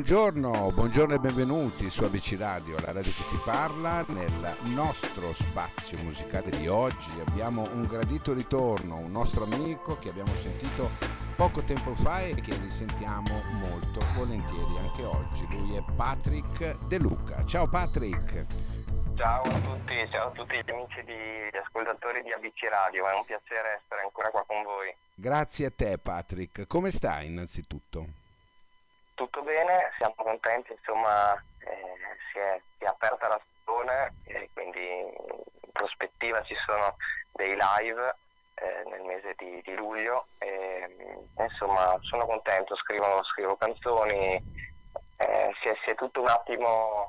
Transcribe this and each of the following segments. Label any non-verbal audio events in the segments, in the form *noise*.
Buongiorno, buongiorno e benvenuti su ABC Radio, la radio che ti parla. Nel nostro spazio musicale di oggi abbiamo un gradito ritorno, un nostro amico che abbiamo sentito poco tempo fa e che risentiamo molto volentieri anche oggi. Lui è Patrick De Luca. Ciao Patrick. Ciao a tutti, ciao a tutti gli amici di, gli ascoltatori di ABC Radio, è un piacere essere ancora qua con voi. Grazie a te Patrick, come stai innanzitutto? Tutto bene, siamo contenti, insomma eh, si, è, si, è, aperta la stagione e quindi in prospettiva ci sono dei live eh, nel mese di, di luglio e insomma sono contento, scrivo, scrivo canzoni, eh, si, è, si è tutto un attimo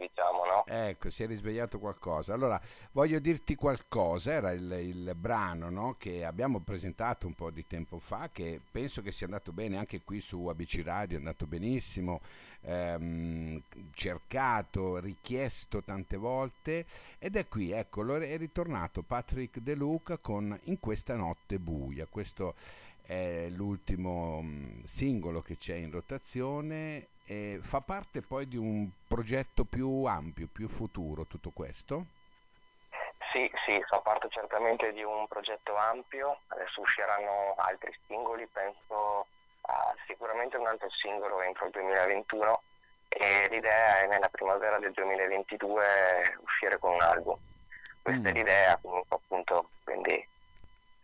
diciamo, no? Ecco, si è risvegliato qualcosa. Allora, voglio dirti qualcosa, era il, il, brano no? che abbiamo presentato un po' di tempo fa, che penso che sia andato bene anche qui su ABC Radio, è andato benissimo, ehm, cercato, richiesto tante volte, ed è qui, ecco, è ritornato Patrick De Luca con In questa notte buia, questo è l'ultimo mm, singolo che c'è in rotazione e fa parte poi di un progetto più ampio, più futuro tutto questo? Sì, sì, fa parte certamente di un progetto ampio, adesso usciranno altri singoli, penso a sicuramente un altro singolo entro il 2021 e l'idea è nella primavera del 2022 uscire con un album. Questa mm. è l'idea comunque appunto, quindi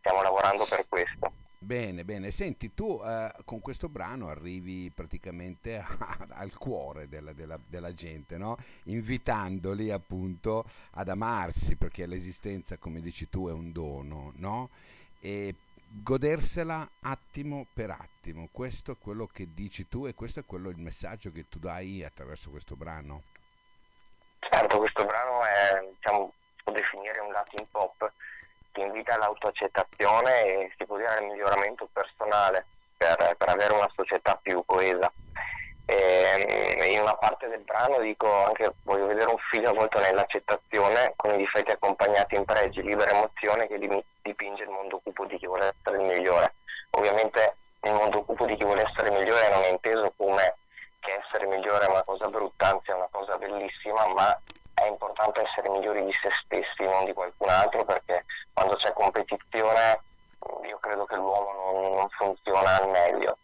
stiamo lavorando per questo. Bene, bene. Senti, tu eh, con questo brano arrivi praticamente a, *laughs* al cuore della, della, della, gente, no? invitandoli appunto ad amarsi, perché l'esistenza, come dici tu, è un dono, no? E godersela attimo per attimo. Questo è quello che dici tu e questo è quello il messaggio che tu dai attraverso questo brano. Certo, questo brano è, diciamo, definire un Latin pop ti invita all'autoaccettazione e si può dire al miglioramento personale per, per avere una società più coesa. E, in una parte del brano dico anche voglio vedere un figlio avvolto nell'accettazione con i difetti accompagnati in pregi, libera emozione che dipinge il mondo cupo di chi vuole essere il migliore. Ovviamente il mondo cupo di chi vuole essere il migliore non è inteso come che essere migliore è una cosa brutta, anzi è una cosa bellissima, ma è importante essere migliori di se stessi, non di qualcun altro, perché quando c'è competizione io credo che l'uomo non, non funziona al meglio.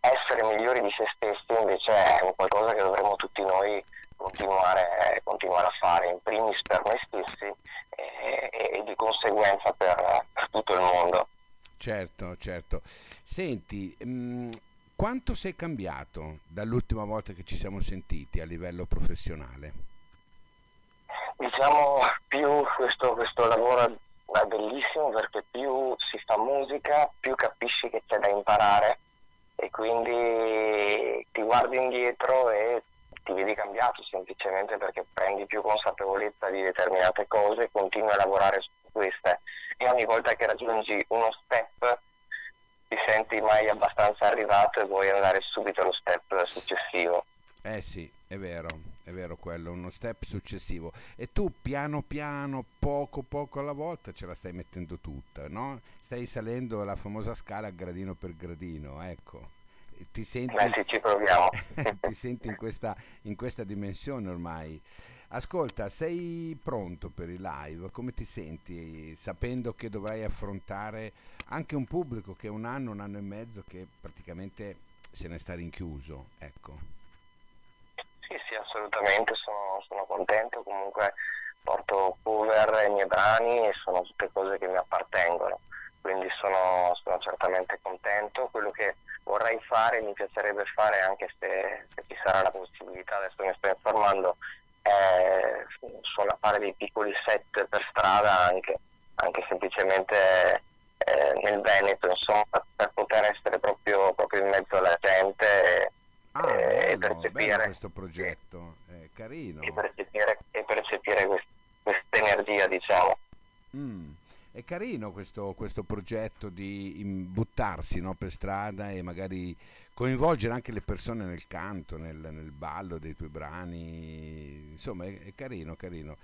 Essere migliori di se stessi invece è qualcosa che dovremmo tutti noi continuare, continuare a fare, in primis per noi stessi e, e di conseguenza per, per, tutto il mondo. Certo, certo. Senti, mh, mm, quanto sei cambiato dall'ultima volta che ci siamo sentiti a livello professionale? Diciamo più questo, questo lavoro è bellissimo perché più si fa musica, più capisci che c'è da imparare e quindi ti guardi indietro e ti vedi cambiato semplicemente perché prendi più consapevolezza di determinate cose, continui a lavorare queste e ogni volta che raggiungi uno step ti senti mai abbastanza arrivato e vuoi andare subito allo step successivo. Eh sì, è vero, è vero quello, uno step successivo. E tu piano piano, poco poco alla volta ce la stai mettendo tutta, no? Stai salendo la famosa scala gradino per gradino, ecco. Ti senti, *laughs* ti senti in questa, in questa dimensione ormai. Ascolta, sei pronto per i live? Come ti senti sapendo che dovrai affrontare anche un pubblico che è un anno, un anno e mezzo che praticamente se ne sta rinchiuso? Ecco. Sì, sì, assolutamente, sono, sono contento, comunque porto cover ai miei brani e sono tutte cose che mi appartengono, quindi sono, sono certamente contento. Quello che vorrei fare, mi piacerebbe fare anche se, se ci sarà la possibilità, adesso mi sto informando, è fare dei piccoli set per strada anche, anche semplicemente eh, nel Veneto, insomma, per poter essere proprio, proprio in mezzo alla gente Ah, eh, bello, bello questo progetto, è carino. E percepire, e percepire questa energia, diciamo. Carino questo, questo progetto di buttarsi no, per strada e magari coinvolgere anche le persone nel canto, nel, nel ballo dei tuoi brani, insomma è, è carino, carino.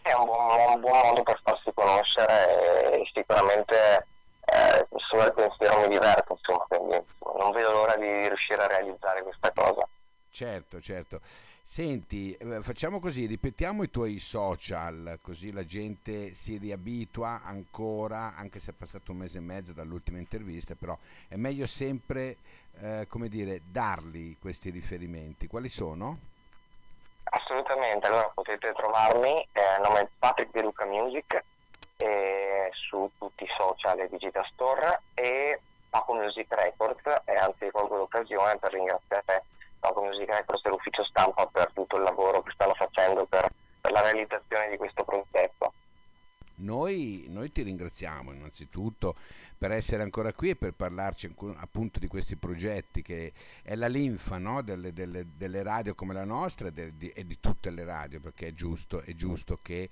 È un buon, un buon, modo per farsi conoscere e sicuramente eh, solo il pensiero mi diverte, insomma, quindi non vedo l'ora di riuscire a realizzare questa. Certo, certo. Senti, eh, facciamo così, ripetiamo i tuoi social, così la gente si riabitua ancora, anche se è passato un mese e mezzo dall'ultima intervista, però è meglio sempre, eh, come dire, darli questi riferimenti. Quali sono? Assolutamente, allora potete trovarmi, eh, nome Patrick De Luca Music, eh, su tutti i social e Digital Store e Paco Music Records, e anzi colgo l'occasione per ringraziare E l'ufficio stampa per tutto il lavoro che stanno facendo per, per la realizzazione di questo progetto. Noi, noi, ti ringraziamo innanzitutto per essere ancora qui e per parlarci appunto di questi progetti che è la linfa no? delle, delle, delle, radio come la nostra e, di, e, di, tutte le radio perché è giusto, è giusto che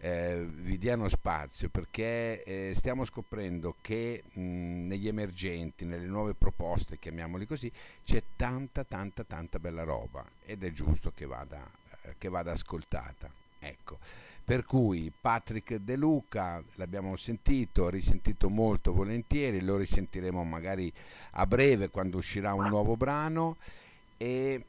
eh, vi diano spazio perché eh, stiamo scoprendo che mh, negli emergenti, nelle nuove proposte, chiamiamoli così, c'è tanta tanta tanta bella roba ed è giusto che vada, eh, che vada ascoltata. Ecco. Per cui Patrick De Luca l'abbiamo sentito, risentito molto volentieri, lo risentiremo magari a breve quando uscirà un nuovo brano e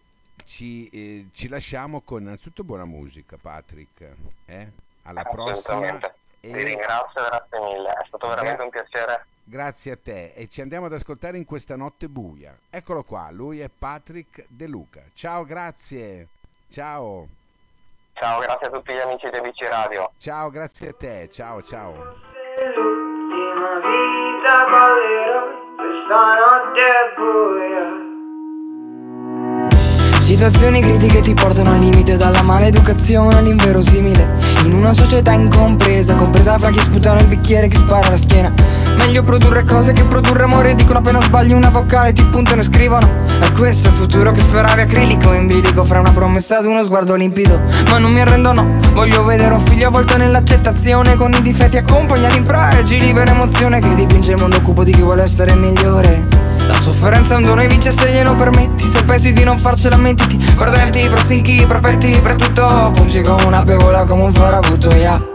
ci, eh, ci lasciamo con innanzitutto buona musica Patrick. Eh? Alla prossima. E... Ti ringrazio, grazie mille, è stato veramente Gra- un piacere. Grazie a te e ci andiamo ad ascoltare in questa notte buia. Eccolo qua, lui è Patrick De Luca. Ciao, grazie. Ciao. Ciao, grazie a tutti gli amici di Bici Radio. Ciao, grazie a te. Ciao, ciao. L'ultima vita ballerò questa notte buia. Situazioni critiche ti portano al limite Dalla maleducazione all'inverosimile. In una società incompresa Compresa fra chi sputano il bicchiere e chi spara la schiena. Meglio produrre cose che produrre amore Dicono appena sbagli una vocale ti puntano e scrivono. E questo è il futuro che speravi acrilico In bilico fra una promessa ed uno sguardo limpido. Ma non mi arrendo no Voglio vedere un figlio avvolto nell'accettazione Con i difetti accompagnati in pregi Libera emozione che dipinge il mondo cupo di chi vuole essere migliore la sofferenza è un dono e vince se glielo permetti. Se pensi di non farcela mettiti Cordenti, prosticchi, propetti Per tutto. Pungi come una bevola come un farabuto, yeah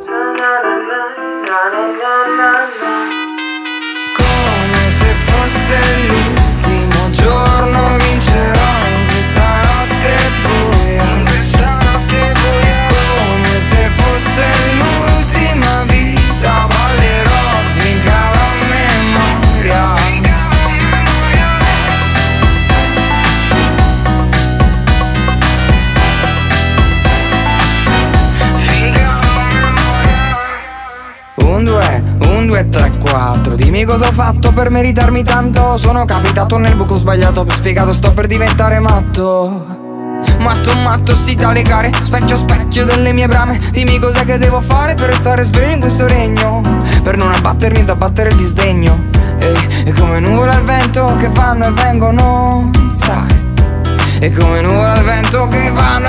Dimmi cosa ho fatto per meritarmi tanto. Sono capitato nel buco sbagliato Per spiegato sto per diventare matto. Matto, matto, si da legare. Specchio, specchio delle mie brame. Dimmi cos'è che devo fare per restare sveglio in questo regno. Per non abbattermi ed abbattere il disdegno. E, e come nuvole al vento che vanno e vengono Sai. E come nuvole al vento che vanno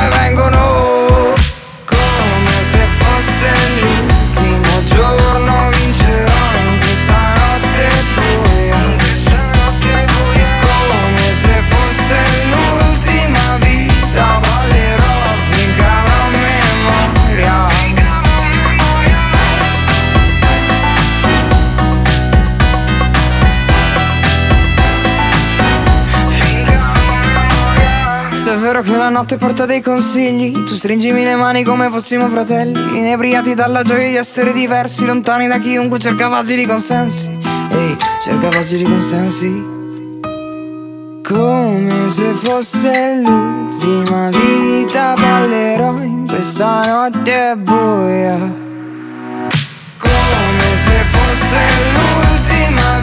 la notte porta dei consigli. Tu stringimi le mani come fossimo fratelli Inebriati dalla gioia di essere diversi Lontani da chiunque cerca facili consensi. Ehi, cerca facili consensi. Come se fosse l'ultima vita ballerò in questa notte buia Come se fosse l'ultima